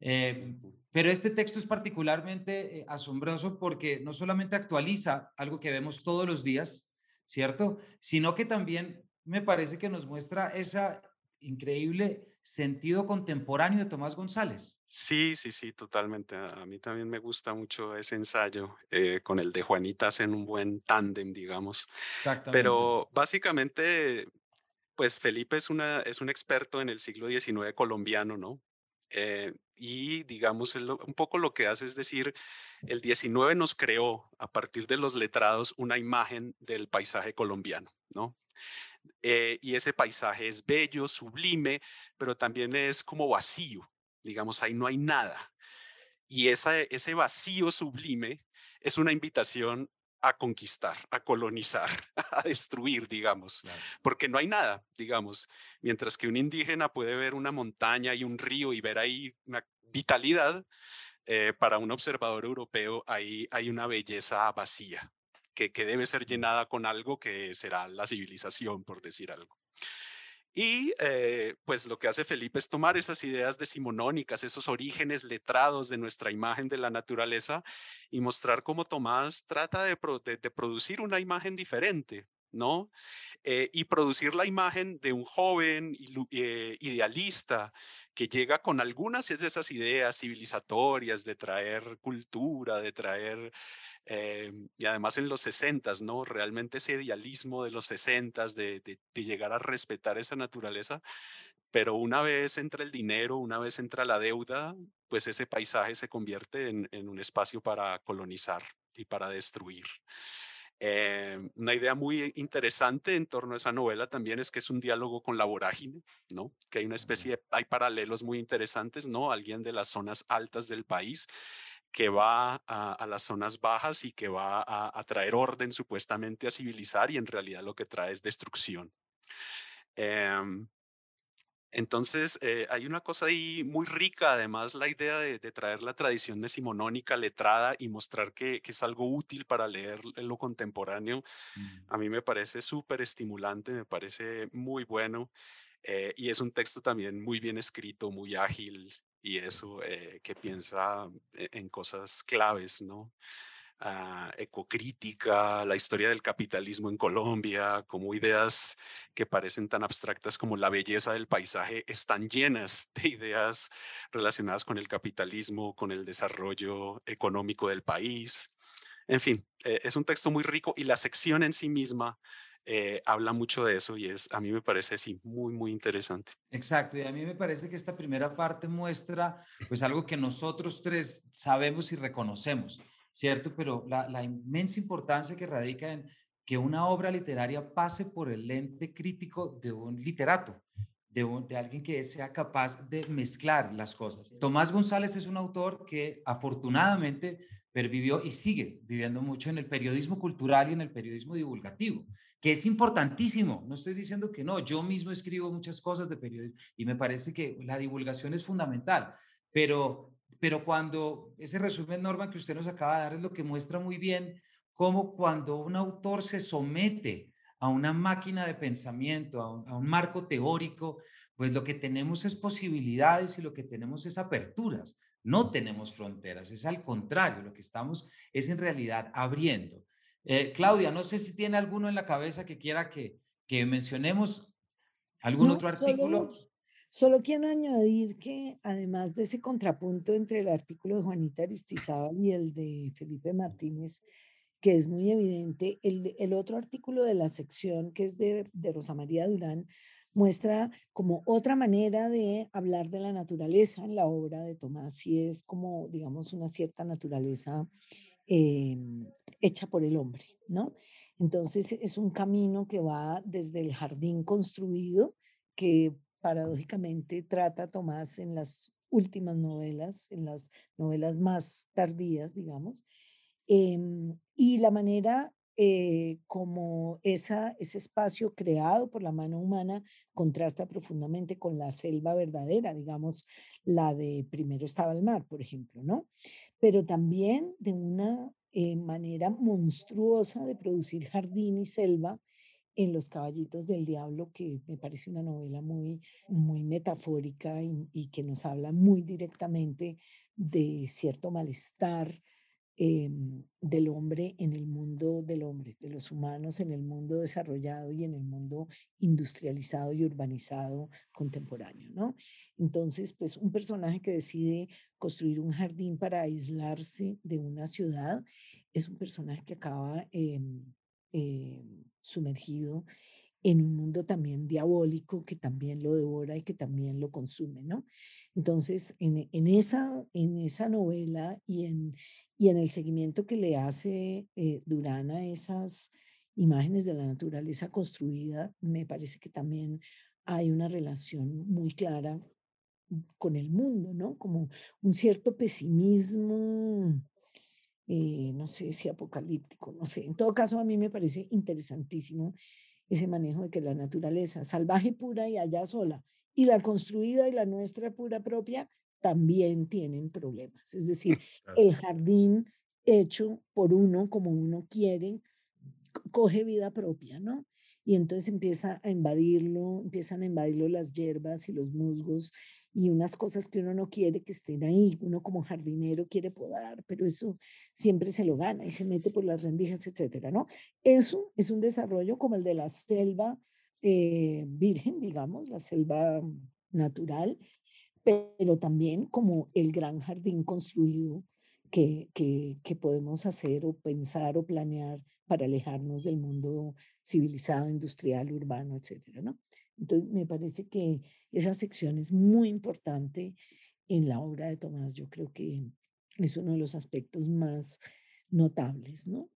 Eh, pero este texto es particularmente eh, asombroso porque no solamente actualiza algo que vemos todos los días, ¿cierto? Sino que también me parece que nos muestra esa increíble sentido contemporáneo de Tomás González. Sí, sí, sí, totalmente. A mí también me gusta mucho ese ensayo. Eh, con el de Juanita hacen un buen tándem, digamos. Exactamente. Pero básicamente, pues Felipe es, una, es un experto en el siglo XIX colombiano, ¿no? Eh, y digamos, un poco lo que hace es decir, el 19 nos creó a partir de los letrados una imagen del paisaje colombiano, ¿no? Eh, y ese paisaje es bello, sublime, pero también es como vacío, digamos, ahí no hay nada. Y esa, ese vacío sublime es una invitación a conquistar, a colonizar, a destruir, digamos, porque no hay nada, digamos, mientras que un indígena puede ver una montaña y un río y ver ahí una vitalidad, eh, para un observador europeo ahí hay una belleza vacía, que, debe ser llenada con algo que será la civilización, por decir algo. Y eh, pues lo que hace Felipe es tomar esas ideas decimonónicas, esos orígenes letrados de nuestra imagen de la naturaleza y mostrar cómo Tomás trata de, producir una imagen diferente, ¿no? Eh, y producir la imagen de un joven eh, idealista que llega con algunas de esas ideas civilizatorias de traer cultura, de traer eh, y además en los 60, ¿no? Realmente ese idealismo de los 60 de, de, llegar a respetar esa naturaleza, pero una vez entra el dinero, una vez entra la deuda, pues ese paisaje se convierte en, en un espacio para colonizar y para destruir. Eh, una idea muy interesante en torno a esa novela también es que es un diálogo con la vorágine, ¿no? Que hay una especie, de, hay paralelos muy interesantes, ¿no? Alguien de las zonas altas del país que va a, las zonas bajas y que va a, traer orden supuestamente a civilizar y en realidad lo que trae es destrucción. Em, entonces, eh, hay una cosa ahí muy rica, además, la idea de, traer la tradición decimonónica letrada y mostrar que, es algo útil para leer lo contemporáneo. Mm. A mí me parece súper estimulante, me parece muy bueno. Eh, y es un texto también muy bien escrito, muy ágil, y eso eh, que piensa e, en cosas claves, ¿no? Ah, ecocrítica, la historia del capitalismo en Colombia, como ideas que parecen tan abstractas como la belleza del paisaje, están llenas de ideas relacionadas con el capitalismo, con el desarrollo económico del país. En fin, eh, es un texto muy rico y la sección en sí misma eh, habla mucho de eso y es, a mí me parece sí, muy, muy interesante. Exacto, y a mí me parece que esta primera parte muestra pues algo que nosotros tres sabemos y reconocemos, ¿cierto? Pero la, la inmensa importancia que radica en que una obra literaria pase por el lente crítico de un literato, de, de, alguien que sea capaz de mezclar las cosas. Tomás González es un autor que afortunadamente pervivió y sigue viviendo mucho en el periodismo cultural y en el periodismo divulgativo que es importantísimo. No estoy diciendo que no, yo mismo escribo muchas cosas de periodismo y me parece que la divulgación es fundamental, pero, pero cuando ese resumen, Norma, que usted nos acaba de dar es lo que muestra muy bien cómo cuando un autor se somete a una máquina de pensamiento, a un, a un marco teórico, pues lo que tenemos es posibilidades y lo que tenemos es aperturas. No tenemos fronteras, es al contrario, lo que estamos es en realidad abriendo. Eh, Claudia, no sé si tiene alguno en la cabeza que quiera que, que mencionemos, algún otro artículo. Solo, quiero añadir que además de ese contrapunto entre el artículo de Juanita Aristizábal y el de Felipe Martínez, que es muy evidente, el, el otro artículo de la sección, que es de, de Rosa María Durán, muestra como otra manera de hablar de la naturaleza en la obra de Tomás y es como, digamos, una cierta naturaleza Em, hecha por el hombre, ¿no? Entonces es un camino que va desde el jardín construido, que paradójicamente trata Tomás en las últimas novelas, en las novelas más tardías, digamos, em, y la manera eh, como esa, ese espacio creado por la mano humana contrasta profundamente con la selva verdadera, digamos, la de primero estaba el mar, por ejemplo, ¿no? Pero también de una eh, manera monstruosa de producir jardín y selva en Los Caballitos del Diablo, que me parece una novela muy, muy metafórica y que nos habla muy directamente de cierto malestar Em, del hombre en el mundo del hombre, de los humanos en el mundo desarrollado y en el mundo industrializado y urbanizado contemporáneo, ¿no? Entonces, pues un personaje que decide construir un jardín para aislarse de una ciudad es un personaje que acaba em, sumergido en un mundo también diabólico que también lo devora y que también lo consume, ¿no? Entonces, en, en esa, en esa novela y en, y en el seguimiento que le hace eh, Durán a esas imágenes de la naturaleza construida, me parece que también hay una relación muy clara con el mundo, ¿no? Como un cierto pesimismo, eh, no sé si apocalíptico, no sé. En todo caso, a mí me parece interesantísimo ese manejo de que la naturaleza salvaje pura y allá sola y la construida y la nuestra pura propia también tienen problemas. Es decir, el jardín hecho por uno como uno quiere coge vida propia, ¿no? Y entonces empieza a invadirlo, empiezan a invadirlo las hierbas y los musgos y unas cosas que uno no quiere que estén ahí, uno como jardinero quiere podar, pero eso siempre se lo gana y se mete por las rendijas, etcétera, ¿no? Eso es un desarrollo como el de la selva eh, virgen, digamos, la selva natural, pero también como el gran jardín construido que, que, que podemos hacer o pensar o planear para alejarnos del mundo civilizado, industrial, urbano, etcétera, ¿no? Entonces, me parece que esa sección es muy importante en la obra de Tomás. Yo creo que es uno de los aspectos más notables, ¿no?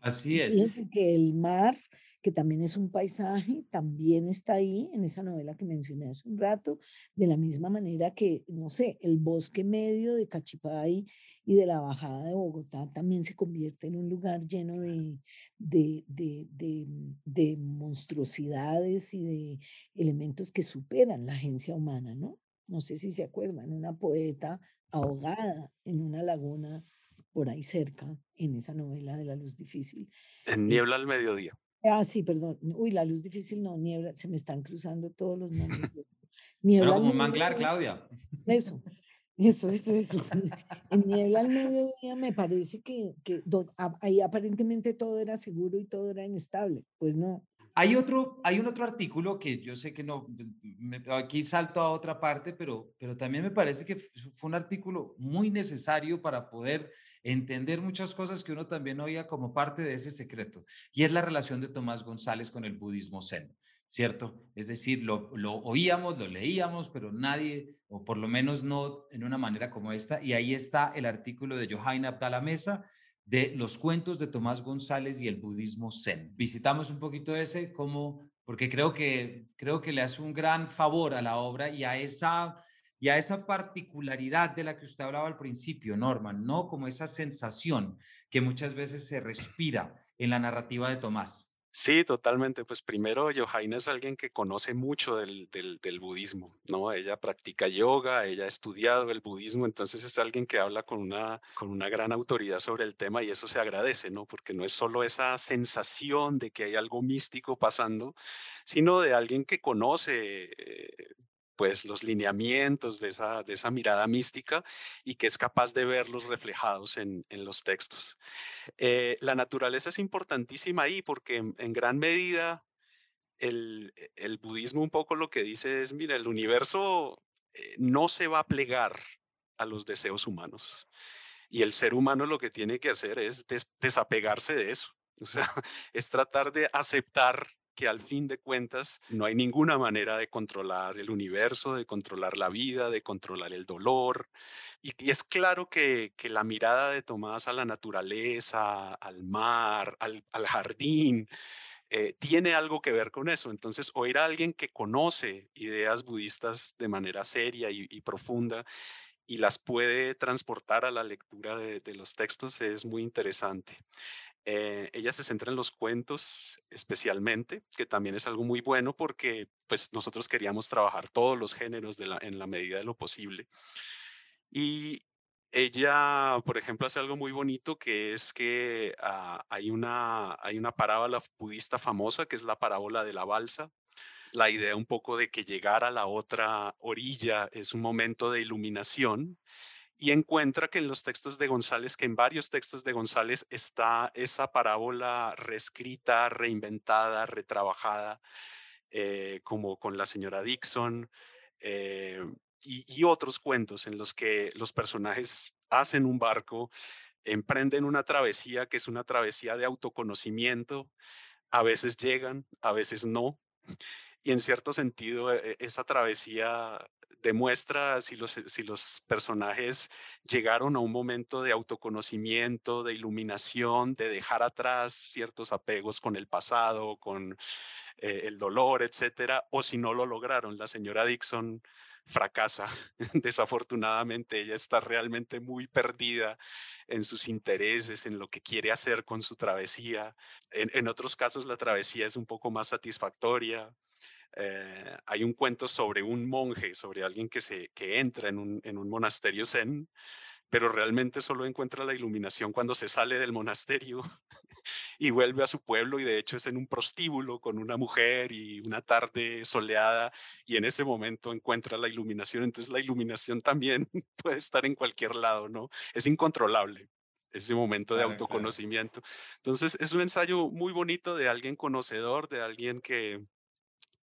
Así es. que el mar que también es un paisaje, también está ahí en esa novela que mencioné hace un rato, de la misma manera que, no sé, el bosque medio de Cachipay y de la bajada de Bogotá también se convierte en un lugar lleno de, de, de, de, monstruosidades y de elementos que superan la agencia humana, ¿no? No sé si se acuerdan, una poeta ahogada en una laguna por ahí cerca, en esa novela de la luz difícil. En eh Niebla al mediodía. Ah, sí, perdón. Uy, la luz difícil no, niebla, se me están cruzando todos los nombres. Niebla como manglar, Claudia. Eso, eso, eso, eso. En niebla al mediodía me parece que, que ahí aparentemente todo era seguro y todo era inestable. Pues no. Hay otro, hay un otro artículo que yo sé que no, aquí salto a otra parte, pero, pero también me parece que fue un artículo muy necesario para poder entender muchas cosas que uno también oía como parte de ese secreto, y es la relación de Tomás González con el budismo zen, ¿cierto? Es decir, lo, lo oíamos, lo leíamos, pero nadie, o por lo menos no en una manera como esta, y ahí está el artículo de Johain Abdala Mesa de los cuentos de Tomás González y el budismo zen. Visitamos un poquito ese como porque creo que creo que le hace un gran favor a la obra y a esa y a esa particularidad de la que usted hablaba al principio, Norman, ¿no? Como esa sensación que muchas veces se respira en la narrativa de Tomás. Sí, totalmente. Pues primero, Johaina es alguien que conoce mucho del, del, budismo, ¿no? Ella practica yoga, ella ha estudiado el budismo, entonces es alguien que habla con una, con una gran autoridad sobre el tema y eso se agradece, ¿no? Porque no es solo esa sensación de que hay algo místico pasando, sino de alguien que conoce eh, pues los lineamientos de esa, de esa mirada mística y que es capaz de verlos reflejados en, en los textos. Eh, la naturaleza es importantísima ahí porque en, gran medida el, el, budismo un poco lo que dice es, mira, el universo eh, no se va a plegar a los deseos humanos. Y el ser humano lo que tiene que hacer es desapegarse de eso. Es tratar de aceptar que al fin de cuentas no hay ninguna manera de controlar el universo, de controlar la vida, de controlar el dolor. Y, es claro que, la mirada de Tomás a la naturaleza, al mar, al, jardín, eh, tiene algo que ver con eso. Entonces, oír a alguien que conoce ideas budistas de manera seria y, profunda y las puede transportar a la lectura de, los textos es muy interesante. Eh, ella se centra en los cuentos especialmente, que también es algo muy bueno porque pues nosotros queríamos trabajar todos los géneros en la medida de lo posible. Y ella, por ejemplo, hace algo muy bonito que es que ah, hay, una, hay una parábola budista famosa que es la parábola de la balsa. La idea un poco de que llegar a la otra orilla es un momento de iluminación y encuentra que en los textos de González, que en varios textos de González está esa parábola reescrita, reinventada, retrabajada, eh, como con la señora Dixon. Eh, y, otros cuentos en los que los personajes hacen un barco, emprenden una travesía que es una travesía de autoconocimiento, a veces llegan, a veces no, y en cierto sentido e, esa travesía demuestra si los, si los personajes llegaron a un momento de autoconocimiento, de iluminación, de dejar atrás ciertos apegos con el pasado, con eh, el dolor, etcétera, o si no lo lograron. La señora Dixon fracasa. Desafortunadamente, ella está realmente muy perdida en sus intereses, en lo que quiere hacer con su travesía. En, otros casos, la travesía es un poco más satisfactoria. Eh, hay un cuento sobre un monje, sobre alguien que, se, que entra en un, en un monasterio zen, pero realmente solo encuentra la iluminación cuando se sale del monasterio y vuelve a su pueblo y de hecho es en un prostíbulo con una mujer y una tarde soleada y en ese momento encuentra la iluminación. Entonces la iluminación también puede estar en cualquier lado, ¿no? Es incontrolable ese momento de autoconocimiento. Entonces es un ensayo muy bonito de alguien conocedor, de alguien que,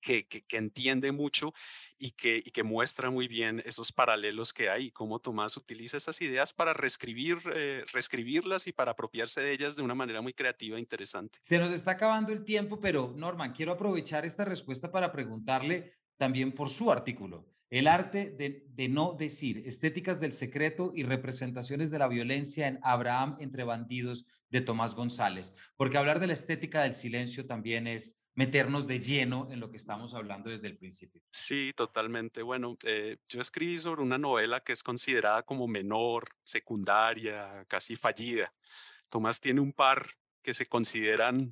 que, entiende mucho y que, muestra muy bien esos paralelos que hay y cómo Tomás utiliza esas ideas para eh, reescribirlas y para apropiarse de ellas de una manera muy creativa e interesante. Se nos está acabando el tiempo, pero Norman, quiero aprovechar esta respuesta para preguntarle también por su artículo. El arte de, de, no decir, estéticas del secreto y representaciones de la violencia en Abraham entre bandidos de Tomás González, porque hablar de la estética del silencio también es meternos de lleno en lo que estamos hablando desde el principio. Sí, totalmente. Bueno, eh, yo escribí sobre una novela que es considerada como menor, secundaria, casi fallida. Tomás tiene un par que se consideran,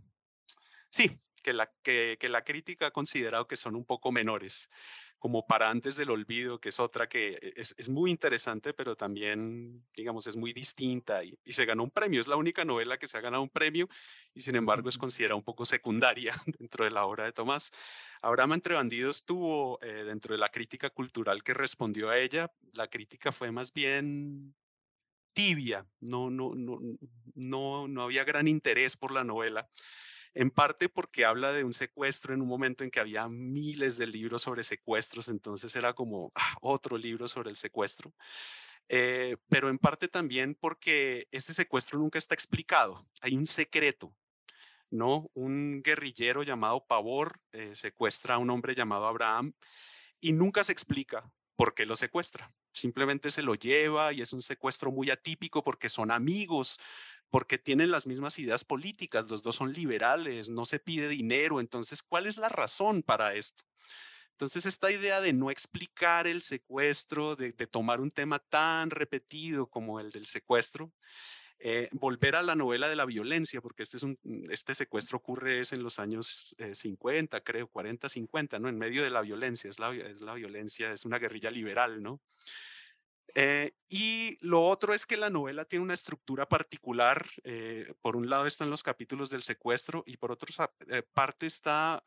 sí, que la, que, que la crítica ha considerado que son un poco menores como para antes del olvido, que es otra que e, es, muy interesante, pero también, digamos, es muy distinta y, se ganó un premio. Es la única novela que se ha ganado un premio y sin embargo es considerada un poco secundaria dentro de la obra de Tomás. Abraham entre bandidos tuvo eh, dentro de la crítica cultural que respondió a ella, la crítica fue más bien tibia, no, no, no, no, no había gran interés por la novela en parte porque habla de un secuestro en un momento en que había miles de libros sobre secuestros, entonces era como ah, otro libro sobre el secuestro. Eh, pero en parte también porque este secuestro nunca está explicado, hay un secreto, ¿no? Un guerrillero llamado Pavor eh, secuestra a un hombre llamado Abraham y nunca se explica por qué lo secuestra. Simplemente se lo lleva y es un secuestro muy atípico porque son amigos, porque tienen las mismas ideas políticas, los dos son liberales, no se pide dinero, entonces, ¿cuál es la razón para esto? Entonces, esta idea de no explicar el secuestro, de, tomar un tema tan repetido como el del secuestro, eh, volver a la novela de la violencia, porque este, es un, este secuestro ocurre es en los años 50, eh, creo, 40, 50, ¿no? En medio de la violencia, es la, es la violencia, es una guerrilla liberal, ¿no? Eh, y lo otro es que la novela tiene una estructura particular. Eh, por un lado están los capítulos del secuestro y por otra eh, parte está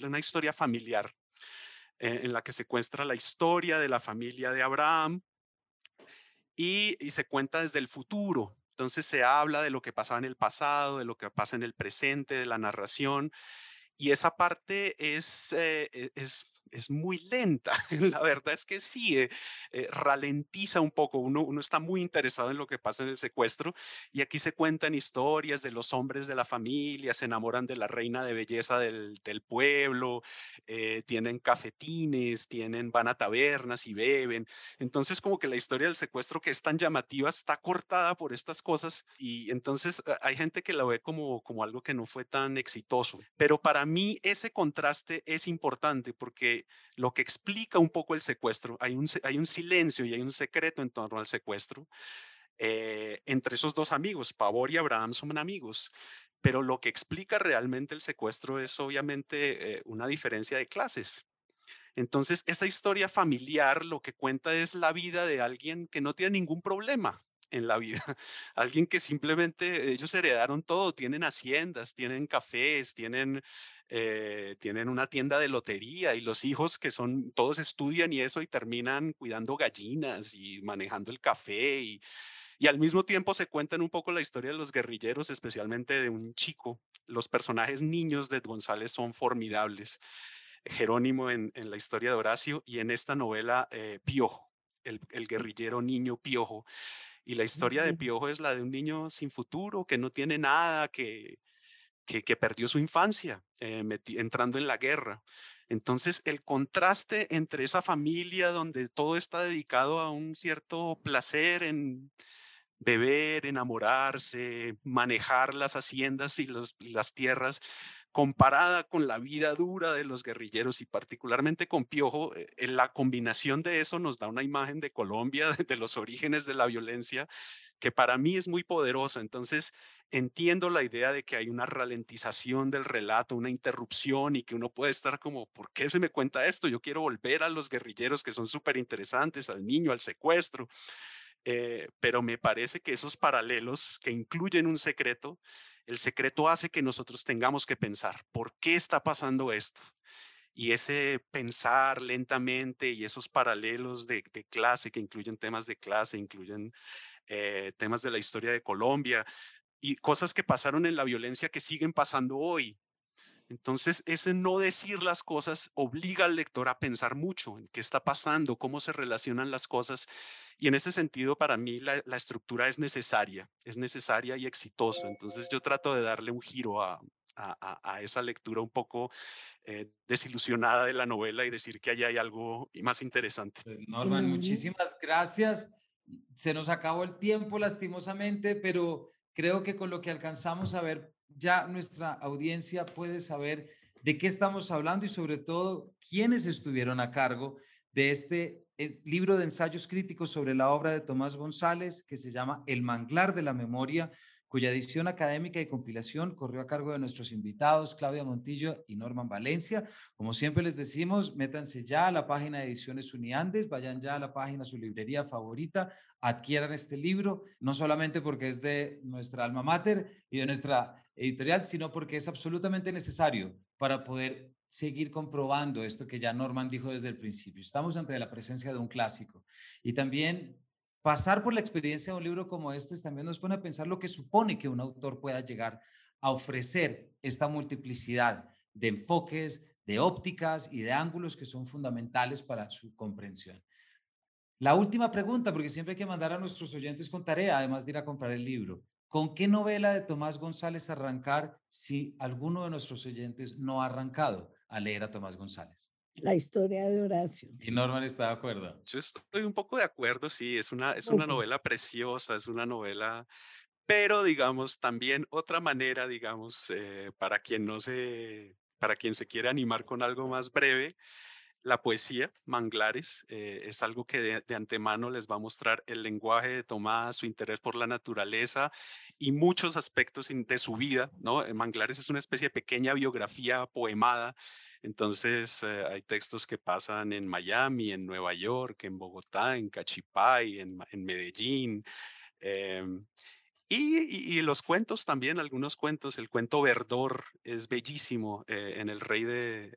una historia familiar en la que se cuenta la historia de la familia de Abraham y, y, se cuenta desde el futuro. Entonces se habla de lo que pasaba en el pasado, de lo que pasa en el presente, de la narración. Y esa parte es, e, es es muy lenta. La verdad es que sí, eh, eh, ralentiza un poco. Uno, uno está muy interesado en lo que pasa en el secuestro y aquí se cuentan historias de los hombres de la familia, se enamoran de la reina de belleza del, del pueblo, eh, tienen cafetines, tienen, van a tabernas y beben. Entonces como que la historia del secuestro que es tan llamativa está cortada por estas cosas y entonces hay gente que la ve como, como algo que no fue tan exitoso. Pero para mí ese contraste es importante porque lo que explica un poco el secuestro, hay un, hay un silencio y hay un secreto en torno al secuestro. Eh, entre esos dos amigos, Pavor y Abraham son amigos, pero lo que explica realmente el secuestro es obviamente eh, una diferencia de clases. Entonces, esa historia familiar lo que cuenta es la vida de alguien que no tiene ningún problema en la vida. Alguien que simplemente ellos heredaron todo, tienen haciendas, tienen cafés, tienen, eh, tienen una tienda de lotería y los hijos que son, todos estudian y eso y terminan cuidando gallinas y manejando el café y, y al mismo tiempo se cuentan un poco la historia de los guerrilleros, especialmente de un chico. Los personajes niños de González son formidables. Jerónimo en, la historia de Horacio y en esta novela eh, Piojo, el, guerrillero niño Piojo. Y la historia de Piojo es la de un niño sin futuro, que no tiene nada, que, que, perdió su infancia eh, entrando en la guerra. Entonces, el contraste entre esa familia donde todo está dedicado a un cierto placer en beber, enamorarse, manejar las haciendas y, las tierras, comparada con la vida dura de los guerrilleros y particularmente con Piojo, eh, la combinación de eso nos da una imagen de Colombia, de los orígenes de la violencia, que para mí es muy poderosa. Entonces, entiendo la idea de que hay una ralentización del relato, una interrupción y que uno puede estar como, ¿por qué se me cuenta esto? Yo quiero volver a los guerrilleros que son súper interesantes, al niño, al secuestro. Eh, pero me parece que esos paralelos que incluyen un secreto, el secreto hace que nosotros tengamos que pensar, ¿por qué está pasando esto? Y ese pensar lentamente y esos paralelos de, clase que incluyen temas de clase, incluyen eh, temas de la historia de Colombia y cosas que pasaron en la violencia que siguen pasando hoy. Entonces, ese no decir las cosas obliga al lector a pensar mucho en qué está pasando, cómo se relacionan las cosas. Y en ese sentido, para mí, la, estructura es necesaria, es necesaria y exitosa. Entonces, yo trato de darle un giro a, esa lectura un poco eh, desilusionada de la novela y decir que allí hay algo más interesante. Pues, Norman, muchísimas gracias. Se nos acabó el tiempo, lastimosamente, pero creo que con lo que alcanzamos a ver ya nuestra audiencia puede saber de qué estamos hablando y sobre todo quiénes estuvieron a cargo de este libro de ensayos críticos sobre la obra de Tomás González que se llama El manglar de la memoria, cuya edición académica y compilación corrió a cargo de nuestros invitados Claudia Montillo y Norman Valencia. Como siempre les decimos, métanse ya a la página de Ediciones Uniandes, vayan ya a la página, su librería favorita, adquieran este libro, no solamente porque es de nuestra alma mater y de nuestra editorial, sino porque es absolutamente necesario para poder seguir comprobando esto que ya Norman dijo desde el principio. Estamos ante la presencia de un clásico y también pasar por la experiencia de un libro como este también nos pone a pensar lo que supone que un autor pueda llegar a ofrecer esta multiplicidad de enfoques, de ópticas y de ángulos que son fundamentales para su comprensión. La última pregunta, porque siempre hay que mandar a nuestros oyentes con tarea, además de ir a comprar el libro. ¿Con qué novela de Tomás González arrancar si alguno de nuestros oyentes no ha arrancado a leer a Tomás González? La historia de Horacio. Y Norman está de acuerdo. Yo estoy un poco de acuerdo, sí, es una, es una novela preciosa, es una novela, pero digamos, también otra manera, digamos, eh, para quien no se, para quien se quiere animar con algo más breve, la poesía, Manglares, eh, es algo que de, antemano les va a mostrar el lenguaje de Tomás, su interés por la naturaleza y muchos aspectos de su vida. ¿no? Eh, Manglares es una especie de pequeña biografía poemada. Entonces eh, hay textos que pasan en Miami, en Nueva York, en Bogotá, en Cachipay, en, Medellín. Em, y, los cuentos también, algunos cuentos. El cuento Verdor es bellísimo en El Rey de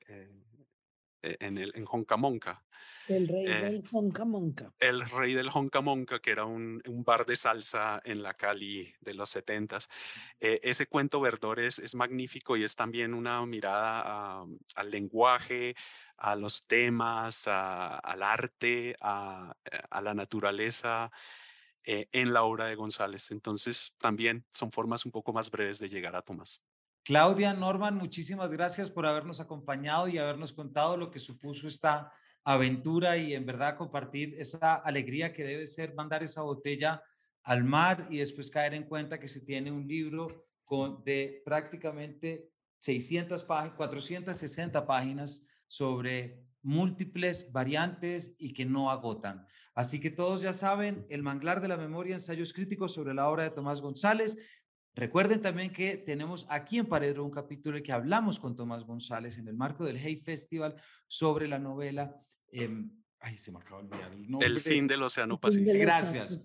en, el, en Honcamonca. El rey eh, del Honcamonca. El rey del Honcamonca, que era un, un, bar de salsa en la Cali de los setentas. Eh, ese cuento Verdores es magnífico y es también una mirada al lenguaje, a los temas, al arte, a, a la naturaleza. en la obra de González. Entonces, también son formas un poco más breves de llegar a Tomás. Claudia, Norman, muchísimas gracias por habernos acompañado y habernos contado lo que supuso esta aventura y en verdad compartir esa alegría que debe ser mandar esa botella al mar y después caer en cuenta que se tiene un libro con, de prácticamente 600 páginas, 460 páginas sobre múltiples variantes y que no agotan. Así que todos ya saben, el manglar de la memoria, ensayos críticos sobre la obra de Tomás González. Recuerden también que tenemos aquí en Paredro un capítulo en que hablamos con Tomás González en el marco del Hey Festival sobre la novela em, Ay, se me acaba de olvidar el nombre. El fin del Océano Pacífico. Gracias.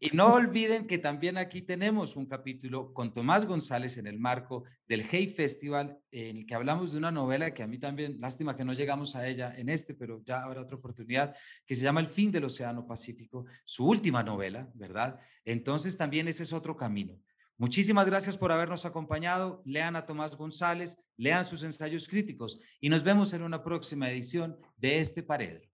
Y no olviden que también aquí tenemos un capítulo con Tomás González en el marco del Hey Festival, en el que hablamos de una novela que a mí también, lástima que no llegamos a ella en este, pero ya habrá otra oportunidad, que se llama El fin del Océano Pacífico, su última novela, ¿verdad? Entonces también ese es otro camino. Muchísimas gracias por habernos acompañado. Lean a Tomás González, lean sus ensayos críticos y nos vemos en una próxima edición de este Paredro.